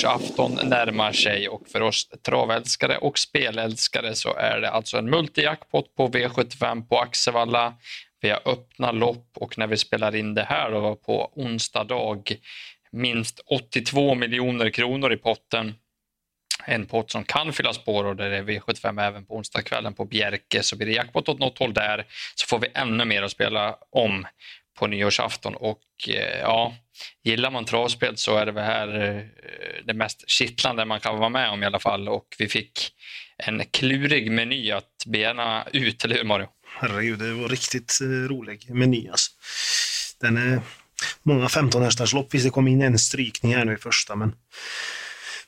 nyårsafton närmar sig och för oss travälskare och spelälskare så är det alltså en multijackpot på V75 på Axevalla. Vi har öppna lopp och när vi spelar in det här då på onsdag dag minst 82 miljoner kronor i potten. En pott som kan fyllas på och där det är V75 även på onsdagskvällen på Bjerke. Så blir det jackpot åt något håll där så får vi ännu mer att spela om på nyårsafton. Och eh, ja, gillar man travspel så är det väl här eh, det mest kittlande man kan vara med om i alla fall och vi fick en klurig meny att bena ut, eller hur Mario? Herregud, det var riktigt eh, rolig meny alltså. Den är många 15 hästars lopp. Visst, det kom in en strykning här nu i första, men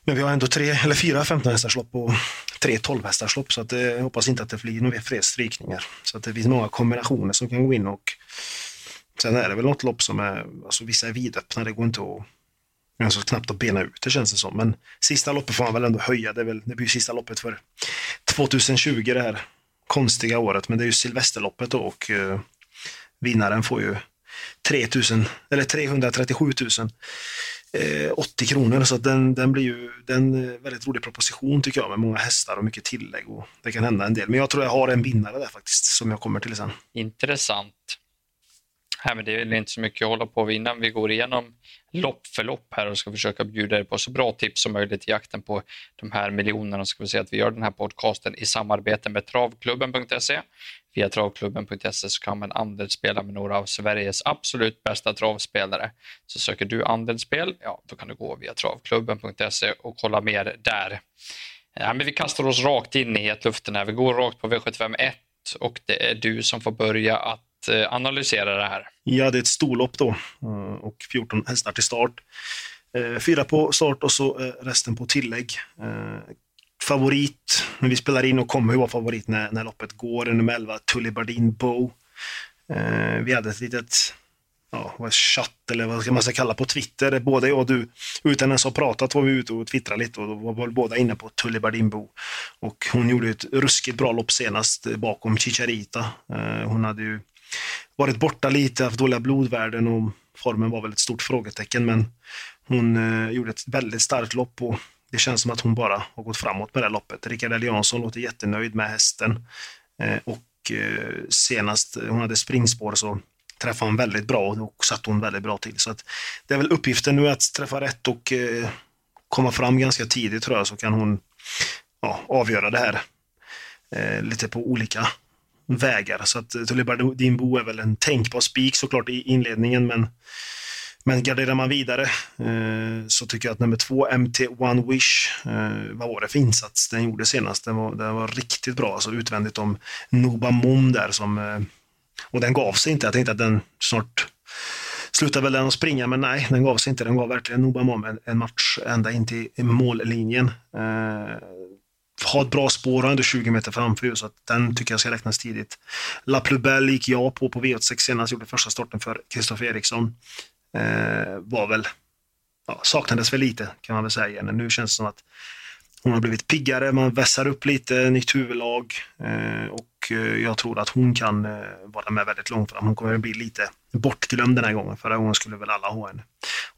men vi har ändå tre eller fyra 15 hästars lopp och tre 12 hästars lopp så att, eh, jag hoppas inte att det blir några fler strykningar. Så att det finns många kombinationer som kan gå in och sen är det väl något lopp som är, alltså vissa är vidöppna, det går inte att Alltså knappt att bena ut det känns det som. Men sista loppet får man väl ändå höja. Det, är väl, det blir sista loppet för 2020 det här konstiga året. Men det är ju Silvesterloppet då och eh, vinnaren får ju 3000, eller 337 000 80 kronor. Så den, den blir ju en väldigt rolig proposition tycker jag med många hästar och mycket tillägg. Och det kan hända en del. Men jag tror jag har en vinnare där faktiskt som jag kommer till sen. Intressant. Nej, men det är väl inte så mycket att hålla på innan vi går igenom lopp för lopp här och ska försöka bjuda er på så bra tips som möjligt i jakten på de här miljonerna. Ska vi säga att vi gör den här podcasten i samarbete med travklubben.se. Via travklubben.se så kan man andelsspela med några av Sveriges absolut bästa travspelare. Så söker du andelsspel, ja då kan du gå via travklubben.se och kolla mer där. Ja, men vi kastar oss rakt in i hetluften här. Vi går rakt på V751 och det är du som får börja att Eh, analysera det här? Ja, det är ett storlopp då eh, och 14 hästar till start. Eh, fyra på start och så resten på tillägg. Favorit, när vi spelar in och kommer vara favorit när, när loppet går, är nummer 11, Tullibardin Bow. Vi hade ett litet ja, vad chatt eller vad ska man ska kalla på Twitter. Både jag och du, utan ens ha pratat, var vi ute och twittrade lite och då var vi båda inne på Tully Bardimbo. Och hon gjorde ett ruskigt bra lopp senast bakom Chicharita. Hon hade ju varit borta lite, haft dåliga blodvärden och formen var väl ett stort frågetecken. Men hon eh, gjorde ett väldigt starkt lopp och det känns som att hon bara har gått framåt med det här loppet. Rickard Eliasson låter jättenöjd med hästen. Eh, och eh, senast hon hade springspår så träffade hon väldigt bra och satt hon väldigt bra till. Så att det är väl uppgiften nu att träffa rätt och eh, komma fram ganska tidigt tror jag, så kan hon ja, avgöra det här eh, lite på olika vägar. Så att eh, Tulibardimbo är väl en tänkbar spik såklart i inledningen, men, men garderar man vidare eh, så tycker jag att nummer två, MT One Wish, eh, vad var det för insats den gjorde senast? Den var, den var riktigt bra, alltså utvändigt om Nobamon där som, eh, och den gav sig inte. Jag tänkte att den snart slutar väl den att springa, men nej, den gav sig inte. Den gav verkligen Nobamon en, en match ända in till mållinjen. Eh, ha ett bra spår och ändå 20 meter framför så att den tycker jag ska räknas tidigt. La Plubelle gick jag på på V86 senast, gjorde första starten för Kristoffer Eriksson. Eh, var väl, ja, saknades väl lite kan man väl säga. Men nu känns det som att hon har blivit piggare, man vässar upp lite, nytt huvudlag eh, och eh, jag tror att hon kan eh, vara med väldigt långt fram. Hon kommer att bli lite bortglömd den här gången. Förra gången skulle väl alla ha henne.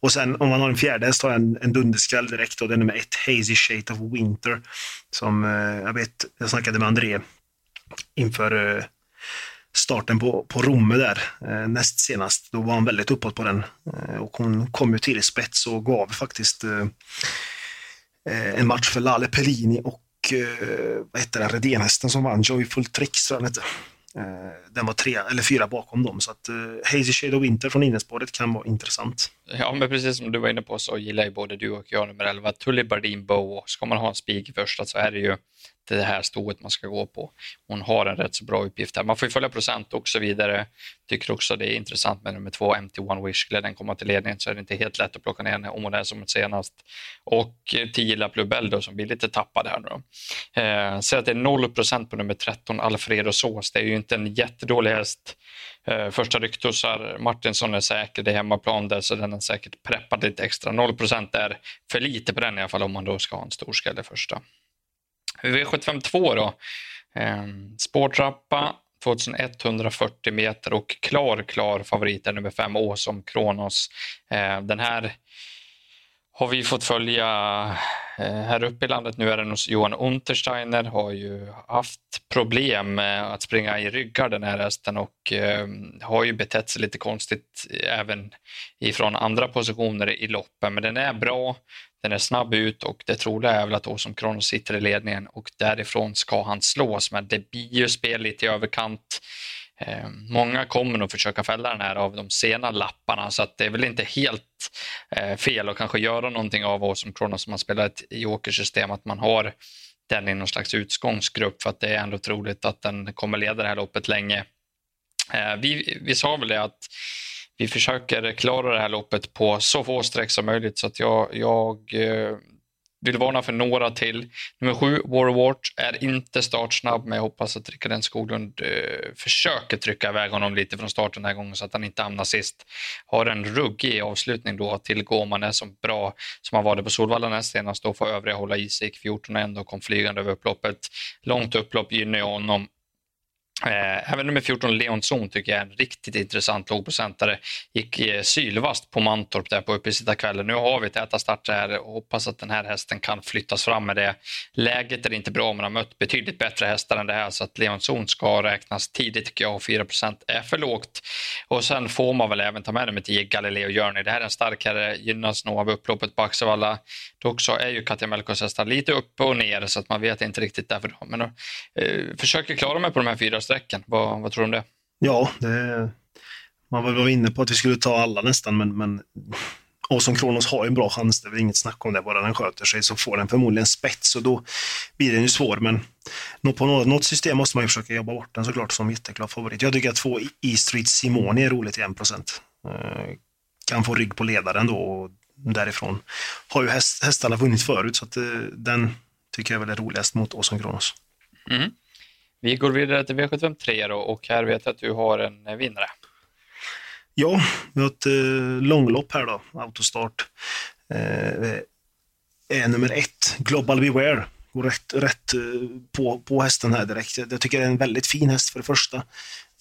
Och sen om man har en fjärde häst har jag en, en dunderskräll direkt och det är nummer ett, Hazy Shade of Winter. Som eh, jag vet, jag snackade med André inför eh, starten på, på Romme där eh, näst senast. Då var han väldigt uppåt på den och hon kom ju till spets och gav faktiskt Eh, en match för Lale Pellini och eh, vad hette den Redén-hästen som vann, Joyful Tricks tror jag den hette. Eh, den var tre eller fyra bakom dem, så att eh, Hazy Shade of Winter från innerspåret kan vara intressant. Ja, men precis som du var inne på så gillar ju både du och jag nummer 11 Tully Bardin Bow. Ska man ha en spik i första så är det ju det här stoet man ska gå på. Hon har en rätt så bra uppgift här. Man får ju följa procent och så vidare. Tycker också det är intressant med nummer två, MT1 Wish. Skulle den komma till ledningen så är det inte helt lätt att plocka ner henne om hon är som senast. Och 10 La Plubel då som blir lite tappad här nu då. Eh, Säg att det är 0 procent på nummer 13, Alfredo Sås. Det är ju inte en jättedålig häst. Eh, första ryktosar, Martinsson är säker, det är hemmaplan där så den är säkert preppad lite extra. 0 procent är för lite på den i alla fall om man då ska ha en storskalle första. V752 då. Eh, spårtrappa 2140 meter och klar, klar favorit är nummer fem Åsom Kronos. Eh, den här har vi fått följa eh, här uppe i landet. Nu är den hos Johan Untersteiner har ju haft problem med att springa i ryggar den här hästen och ehm, har ju betett sig lite konstigt eh, även ifrån andra positioner i loppen. Men den är bra, den är snabb ut och det troliga är väl att Åsom Kronos sitter i ledningen och därifrån ska han slås. Men det blir ju spel lite i överkant. Eh, många kommer nog försöka fälla den här av de sena lapparna så att det är väl inte helt eh, fel att kanske göra någonting av oss som Kronos som man spelar ett jokersystem att man har den i någon slags utgångsgrupp för att det är ändå troligt att den kommer leda det här loppet länge. Eh, vi, vi sa väl det att vi försöker klara det här loppet på så få streck som möjligt så att jag, jag eh, vill varna för några till. Nummer sju, Warwart, är inte startsnabb, men jag hoppas att Rickard N Skoglund eh, försöker trycka iväg honom lite från starten den här gången så att han inte hamnar sist. Har en ruggig avslutning då till tillgå om han är så bra som han var det på Solvalla näst senast. Då får övriga hålla i sig. 14 ändå kom flygande över upploppet. Långt upplopp gynnar ju honom Eh, även nummer 14, Leon Zon, tycker jag är en riktigt intressant lågprocentare. Gick eh, sylvast på Mantorp där på uppesittarkvällen. Nu har vi täta starter här och hoppas att den här hästen kan flyttas fram med det. Läget är inte bra, men har mött betydligt bättre hästar än det här så att Leon Zon ska räknas tidigt tycker jag och 4% är för lågt. Och sen får man väl även ta med nummer 10, Galileo Journey. Det här är en starkare, gynnas nog av upploppet på Axevalla. Dock så är ju Katja Melkos hästar lite upp och ner så att man vet inte riktigt därför. Men eh, försöker klara mig på de här fyra strecken. Vad, vad tror du om det? Ja, det, man var inne på att vi skulle ta alla nästan, men, men som Kronos har en bra chans, det är väl inget snack om det. Bara den sköter sig så får den förmodligen spets och då blir den ju svår. Men på något, något system måste man ju försöka jobba bort den såklart som jätteklar favorit. Jag tycker att två E-Street Simoni är roligt i 1 procent. Eh, kan få rygg på ledaren då och därifrån har ju häst, hästarna vunnit förut så att, eh, den tycker jag väl är roligast mot Åsson Kronos. Mm. Vi går vidare till V753 då, och här vet jag att du har en eh, vinnare. Ja, vi har ett eh, långlopp här då, autostart. Eh, är nummer ett, Global Beware. Går rätt, rätt eh, på, på hästen här direkt. Jag tycker det är en väldigt fin häst för det första.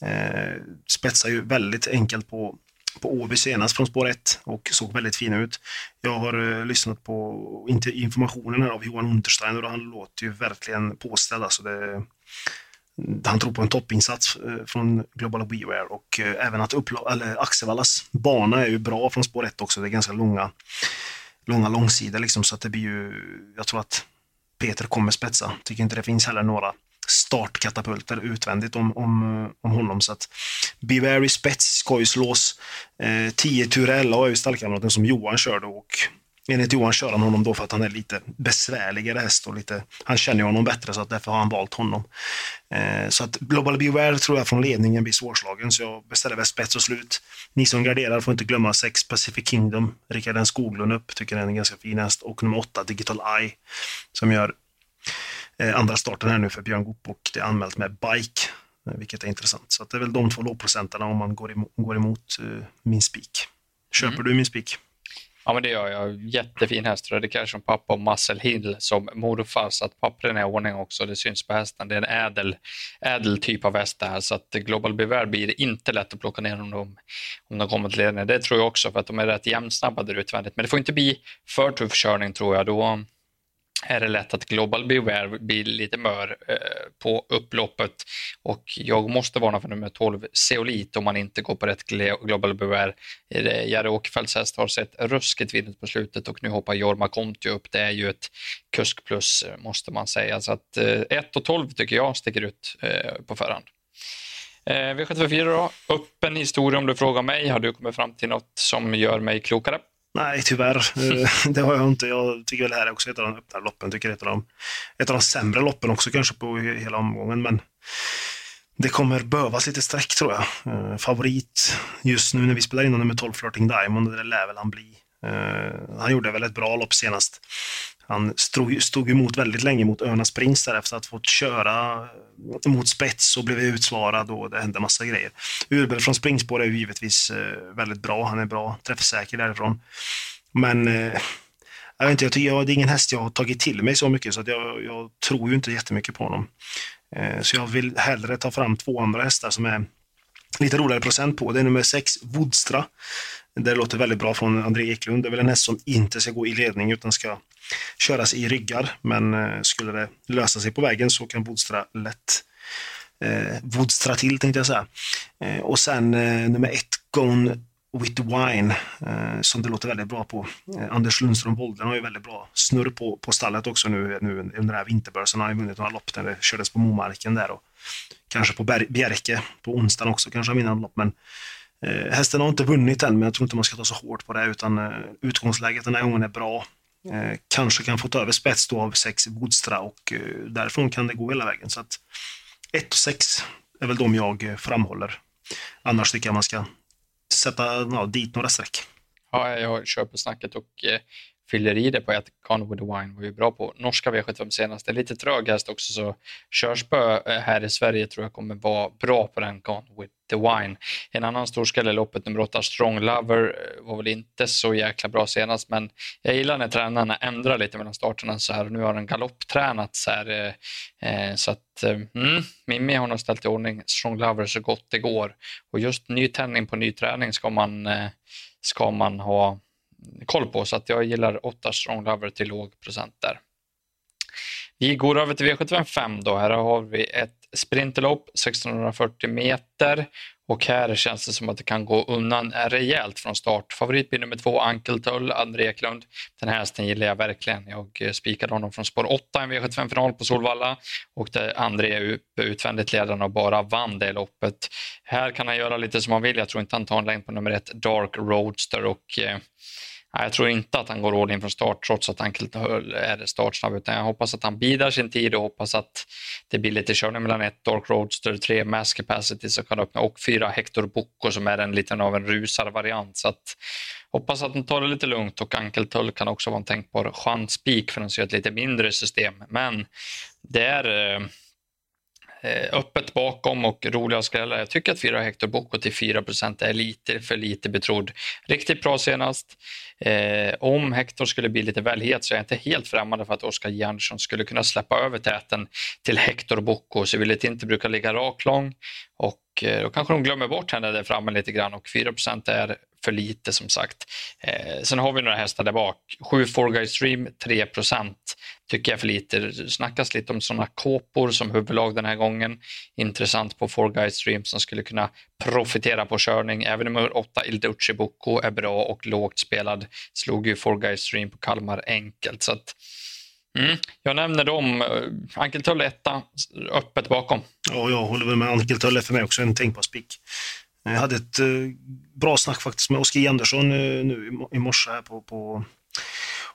Eh, spetsar ju väldigt enkelt på, på Åby senast från spår 1 och såg väldigt fin ut. Jag har eh, lyssnat på inte informationen här av Johan Untersteiner och han låter ju verkligen påställd. Alltså det, han tror på en toppinsats eh, från Global WeWare och eh, även att Axevallas bana är ju bra från spår 1 också. Det är ganska långa, långa långsidor liksom, så att det blir ju, jag tror att Peter kommer spetsa. Tycker inte det finns heller några startkatapulter utvändigt om, om, eh, om honom. Så att Beware spets ska ju slås. Eh, 10 Turella är ju stallkamraten som Johan körde och Enligt Johan kör han honom då för att han är lite besvärligare häst och lite, han känner ju honom bättre så att därför har han valt honom. Eh, så att Global Beware tror jag från ledningen blir svårslagen så jag beställer väl spets och slut. Ni som garderar får inte glömma 6 Pacific Kingdom, Rickard N Skoglund upp, tycker den är en ganska fin häst och nummer 8 Digital Eye som gör eh, andra starten här nu för Björn Goop och det är anmält med Bike eh, vilket är intressant. Så att det är väl de två lågprocentarna om man går emot, går emot uh, min spik. Köper mm. du min spik? Ja, men det gör jag. Jättefin häst. Röde som pappa och Muscle Hill som morfar. Så att pappren är i ordning också. Det syns på hästen. Det är en ädel, ädel typ av häst det här. Så att Global Beware blir inte lätt att plocka ner om de, om de kommer till ledningen. Det tror jag också för att de är rätt jämnsnabba där utvändigt. Men det får inte bli för tuff körning tror jag. Då, är det lätt att Global Beware blir lite mör eh, på upploppet. Och jag måste varna för nummer 12, Zeolit, om man inte går på rätt Global Beware. Eh, Jerry Åkerfeldts häst har sett ruskigt vinnigt på slutet och nu hoppar Jorma Kontio upp. Det är ju ett kusk plus, eh, måste man säga. Så att eh, 1 och 12 tycker jag sticker ut eh, på förhand. Eh, V74 då, öppen historia om du frågar mig. Har du kommit fram till något som gör mig klokare? Nej, tyvärr. Eh, det har jag inte. Jag tycker väl det här är också ett av de öppnare loppen. Tycker ett av de, ett av de sämre loppen också kanske på hela omgången. Men det kommer behövas lite streck tror jag. Eh, favorit just nu när vi spelar in nummer 12 Flirting Diamond, det lär väl han bli. Eh, han gjorde väl ett bra lopp senast. Han stod, stod emot väldigt länge mot Örnas Prins där efter att ha fått köra eh, mot spets och blev utsvarad och det hände massa grejer. Urbel från springspår är ju givetvis eh, väldigt bra. Han är bra träffsäker därifrån. Men eh, jag vet inte, jag tycker, jag, det är ingen häst jag har tagit till mig så mycket så att jag, jag tror ju inte jättemycket på honom. Så jag vill hellre ta fram två andra hästar som är lite roligare procent på. Det är nummer 6, Woodstra. Det låter väldigt bra från André Eklund. Det är väl en häst som inte ska gå i ledning utan ska köras i ryggar. Men eh, skulle det lösa sig på vägen så kan Woodstra lätt eh, Woodstra till tänkte jag säga. Eh, och sen eh, nummer ett, Gone with the Wine, eh, som det låter väldigt bra på. Eh, Anders Lundström Bolden har ju väldigt bra snurr på, på stallet också nu, nu under den här vinterbörsen. Han har ju vunnit några lopp när det kördes på Momarken där och kanske på Bjerke på onsdagen också kanske han vinner lopp. Men eh, hästen har inte vunnit än, men jag tror inte man ska ta så hårt på det utan eh, utgångsläget den här gången är bra. Eh, kanske kan få ta över spets då av sex Bodstra och eh, därifrån kan det gå hela vägen. Så att 1 och 6 är väl de jag eh, framhåller. Annars tycker jag man ska sätta ja, dit några streck. Ja, jag köper snacket och eh, fyller i det på att Gone with the Wine var ju bra på norska V75 senast. Det är lite trög häst också så körspö eh, här i Sverige tror jag kommer vara bra på den Gone with the Wine. En annan storskalle i loppet, nummer 8 Strong Lover, eh, var väl inte så jäkla bra senast men jag gillar när tränarna ändrar lite mellan starterna så här. Nu har den galopptränat så här eh, eh så att mm, Mimmi har nog ställt i ordning Strong Lover så gott det går och just nytändning på ny träning ska man ska man ha koll på så att jag gillar 8 strong lover till låg procent där. Vi går över till V755 då. Här har vi ett sprinterlopp, 1640 meter och här känns det som att det kan gå undan rejält från start. Favorit blir nummer två, Ankeltull, Tull, André Eklund. Den här hästen gillar jag verkligen. Jag spikade honom från spår 8 i en V75-final på Solvalla och där André är utvändigt ledande och bara vann det loppet. Här kan han göra lite som han vill. Jag tror inte han tar en längd på nummer ett, Dark Roadster och eh, jag tror inte att han går all in från start trots att han är startsnabb utan jag hoppas att han bidrar sin tid och hoppas att det blir lite körning mellan ett Dark Roadster, tre Mass Capacity som kan öppna och fyra Hector Bocco som är en liten av en rusarvariant. Så att, hoppas att han tar det lite lugnt och Ankeltull kan också vara en tänkbar chanspik för att se ett lite mindre system. Men det är eh, eh, öppet bakom och roliga skrällar. Jag tycker att 4 Hector Bocco till 4% är lite för lite betrodd. Riktigt bra senast. Eh, om Hector skulle bli lite väl het så är jag inte helt främmande för att Oskar J. Andersson skulle kunna släppa över täten till Hector Bocco. Civilit inte brukar ligga raklång och eh, då kanske de glömmer bort henne där framme lite grann och 4% är för lite som sagt. Eh, sen har vi några hästar där bak. 7 Forguy Stream, 3% tycker jag är för lite. Det snackas lite om sådana kåpor som huvudlag den här gången. Intressant på Forguy Stream som skulle kunna profitera på körning. Även nummer 8 Il Duce Bocco är bra och lågt spelad. Slog ju Four Guys Stream på Kalmar enkelt. Så att, Mm. Jag nämner dem. Ankeltull etta, öppet bakom. Ja, jag håller väl med. Ankeltull är för mig också en tänkbar spik. Jag hade ett eh, bra snack faktiskt med Oskar Andersson eh, nu i morse här på, på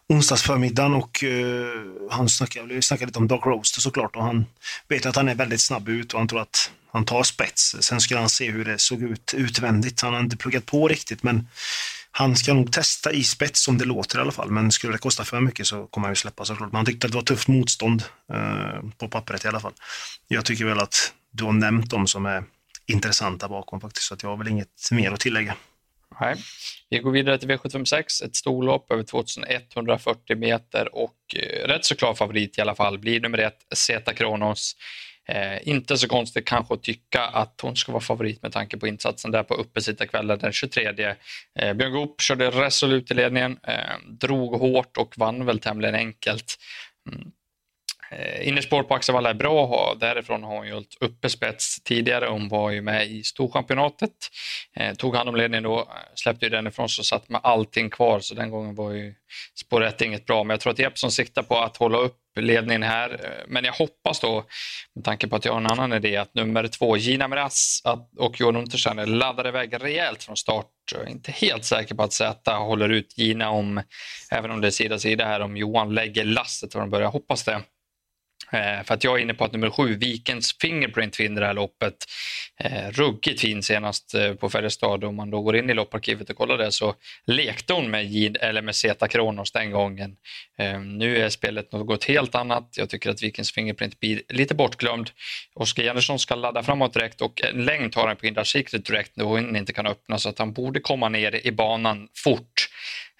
onsdagsförmiddagen och uh, han snackade, snackade lite om Dark Roaster såklart och han vet att han är väldigt snabb ut och han tror att han tar spets. Sen skulle han se hur det såg ut utvändigt. Han har inte pluggat på riktigt men han ska nog testa i spets som det låter i alla fall. Men skulle det kosta för mycket så kommer han ju släppa såklart. Men han tyckte att det var tufft motstånd eh, på pappret i alla fall. Jag tycker väl att du har nämnt dem som är intressanta bakom faktiskt, så att jag har väl inget mer att tillägga. Nej. Vi går vidare till V756, ett storlopp över 2140 meter och eh, rätt så klar favorit i alla fall blir nummer ett Zeta Kronos. Eh, inte så konstigt kanske att tycka att hon ska vara favorit med tanke på insatsen där på uppesittarkvällen den 23. Eh, Björn Goop körde resolut i ledningen, eh, drog hårt och vann väl tämligen enkelt. Mm. Eh, innerspår på Axevalla är bra. Därifrån har hon ju hållit uppe spets tidigare. Hon var ju med i Storchampionatet. Eh, tog hand om ledningen då, släppte ju den ifrån sig och satt med allting kvar. Så den gången var ju spår 1 inget bra. Men jag tror att Jeppsson siktar på att hålla upp ledningen här. Men jag hoppas då, med tanke på att jag har en annan idé, att nummer två, Gina Miraz och Johan Untersteiner laddar iväg rejält från start. Jag är inte helt säker på att Z håller ut Gina om, även om det är sida sida här, om Johan lägger lasset från början. Jag hoppas det. Eh, för att jag är inne på att nummer sju, Vikens Fingerprint, vinner det här loppet. Eh, ruggigt fin senast eh, på Färjestad. Om man då går in i lopparkivet och kollar det så lekte hon med, Gid, eller med Zeta Kronos den gången. Eh, nu är spelet något helt annat. Jag tycker att Vikens Fingerprint blir lite bortglömd. Oskar Jennersson ska ladda framåt direkt och en längd tar han på Indra Secret direkt när hon inte kan öppna så att han borde komma ner i banan fort.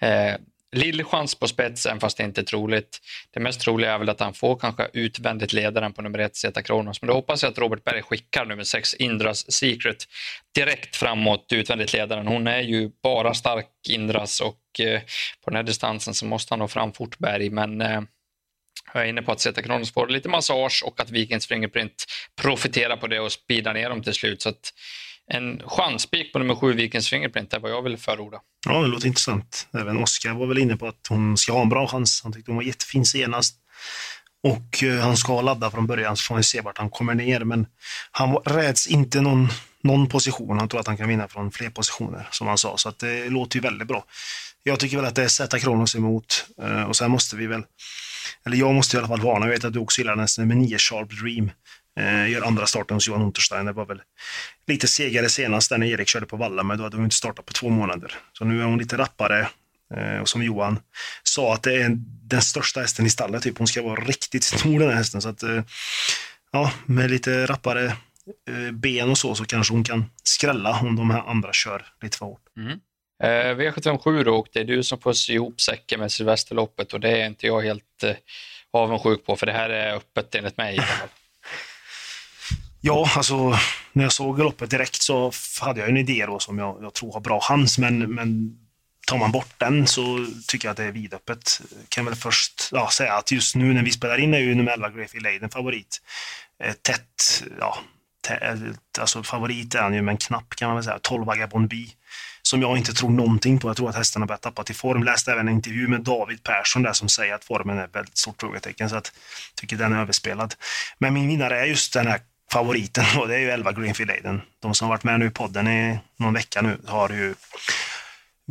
Eh, Lill chans på spetsen, fast det inte är troligt. Det mest troliga är väl att han får kanske utvändigt ledaren på nummer ett, Zeta Kronos. Men då hoppas jag att Robert Berg skickar nummer sex, Indras Secret, direkt framåt utvändigt ledaren. Hon är ju bara stark, Indras, och eh, på den här distansen så måste han nå fram fort Berg. Men eh, jag är inne på att Zeta Kronos får lite massage och att Vikings Fingerprint profiterar på det och speedar ner dem till slut. Så att en chanspik på nummer sju, Vikings Fingerprint, är vad jag vill förorda. Ja, det låter intressant. Även Oskar var väl inne på att hon ska ha en bra chans. Han tyckte hon var jättefin senast. Och eh, han ska ladda från början så får vi se vart han kommer ner. Men han räds inte någon, någon position. Han tror att han kan vinna från fler positioner, som han sa. Så att det låter ju väldigt bra. Jag tycker väl att det är sätta Kronos emot. Eh, och sen måste vi väl, eller jag måste i alla fall varna, jag vet att du också gillar den med 9 Sharp Dream. Eh, gör andra starten hos Johan Unterstein. Det var väl lite segare senast när Erik körde på Valla, men då hade hon inte startat på två månader. Så nu är hon lite rappare. Eh, och som Johan sa, att det är den största hästen i stallet. Typ. Hon ska vara riktigt stor den här hästen. Så att, eh, ja, med lite rappare eh, ben och så, så kanske hon kan skrälla om de här andra kör lite för hårt. Mm. Eh, V757 då, och det är du som får sy ihop säcken med Sylvesterloppet och det är inte jag helt eh, avundsjuk på, för det här är öppet enligt mig. Ja, alltså när jag såg loppet direkt så hade jag en idé då som jag, jag tror har bra chans, men, men tar man bort den så tycker jag att det är vidöppet. Kan väl först ja, säga att just nu när vi spelar in är ju nummer 11 Greyfield Leiden favorit. Eh, tätt, ja, eh, alltså favorit är han ju, men knapp kan man väl säga. 12 Vagabond B som jag inte tror någonting på. Jag tror att hästarna börjar tappa till form. Läste även en intervju med David Persson där som säger att formen är väldigt stort frågetecken. Så att jag tycker den är överspelad. Men min vinnare är just den här favoriten och det är ju 11 Greenfield Aiden. De som har varit med nu i podden i någon vecka nu har ju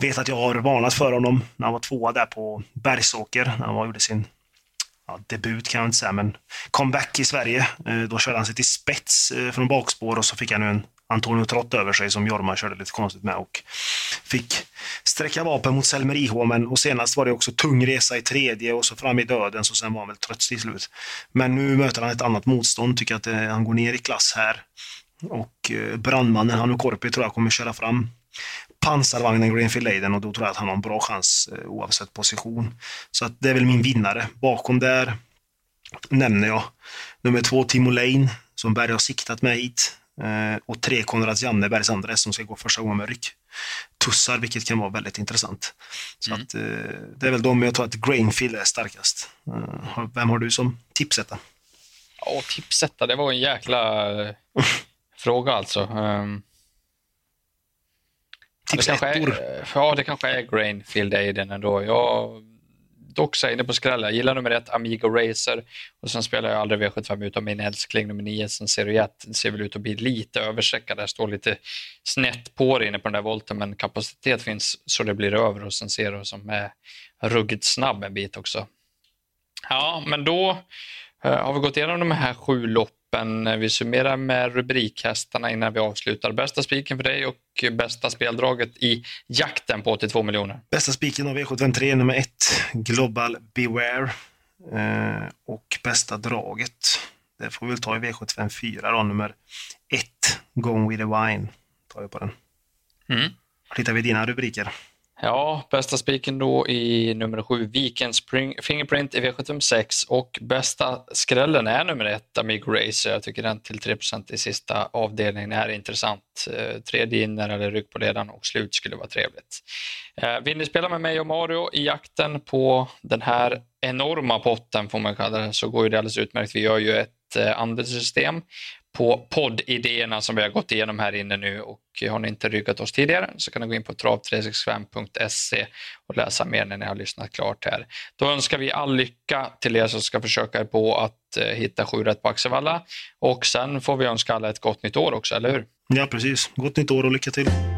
vet att jag har varnat för honom när han var tvåa där på Bergsåker, när han var, gjorde sin ja, debut kan jag inte säga, men comeback i Sverige. Eh, då körde han sig till spets eh, från bakspår och så fick han en Antonio Trott över sig som Jorma körde lite konstigt med och fick sträcka vapen mot Selmer och senast var det också tung resa i tredje och så fram i döden så sen var han väl trött till slut. Men nu möter han ett annat motstånd, tycker att det, han går ner i klass här. Och eh, brandmannen Hannu Korpi tror jag kommer köra fram pansarvagnen Greenfield Leiden och då tror jag att han har en bra chans eh, oavsett position. Så att det är väl min vinnare. Bakom där nämner jag nummer två Timo Lane som Berg har siktat med hit. Eh, och tre Konrads Jannebergs Andres som ska gå första gången med rycktussar, vilket kan vara väldigt intressant. Så mm. att, eh, det är väl de jag tror att Grainfield är starkast. Eh, vem har du som tipsetta? Ja, tipsetta, det var en jäkla fråga alltså. Um... Tipsettor? Ja, det kanske är Grainfield Aiden ändå. Jag också inne på skräll. Jag gillar nummer ett, Amigo Racer. Och sen spelar jag aldrig V75 utan min älskling nummer nio, sen Zero ser väl ut att bli lite överstreckad. Jag står lite snett på det inne på den där volten, men kapacitet finns så det blir över och sen Zero som är ruggigt snabb en bit också. Ja, men då eh, har vi gått igenom de här sju loppen loppen. Vi summerar med rubrikhästarna innan vi avslutar. Bästa spiken för dig och bästa speldraget i jakten på 82 miljoner. Bästa spiken av V753 nummer 1, Global Beware. Eh, och bästa draget, det får vi väl ta i V754 då, nummer 1, Gone with the Wine. Tar vi på den. Mm. Tittar vi dina rubriker. Ja, bästa spiken då i nummer sju, Vikens Fingerprint i V756 och bästa skrällen är nummer ett, Amigo Racer. Jag tycker den till 3% i sista avdelningen är intressant. Eh, tredje inner eller rygg på ledaren och slut skulle vara trevligt. Eh, vill ni spela med mig och Mario i jakten på den här enorma potten får man kalla det så går det alldeles utmärkt. Vi gör ju ett eh, andelssystem på poddidéerna som vi har gått igenom här inne nu och har ni inte ryggat oss tidigare så kan ni gå in på trav365.se och läsa mer när ni har lyssnat klart här. Då önskar vi all lycka till er som ska försöka er på att eh, hitta sju rätt på Axevalla och sen får vi önska alla ett gott nytt år också, eller hur? Ja, precis. Gott nytt år och lycka till!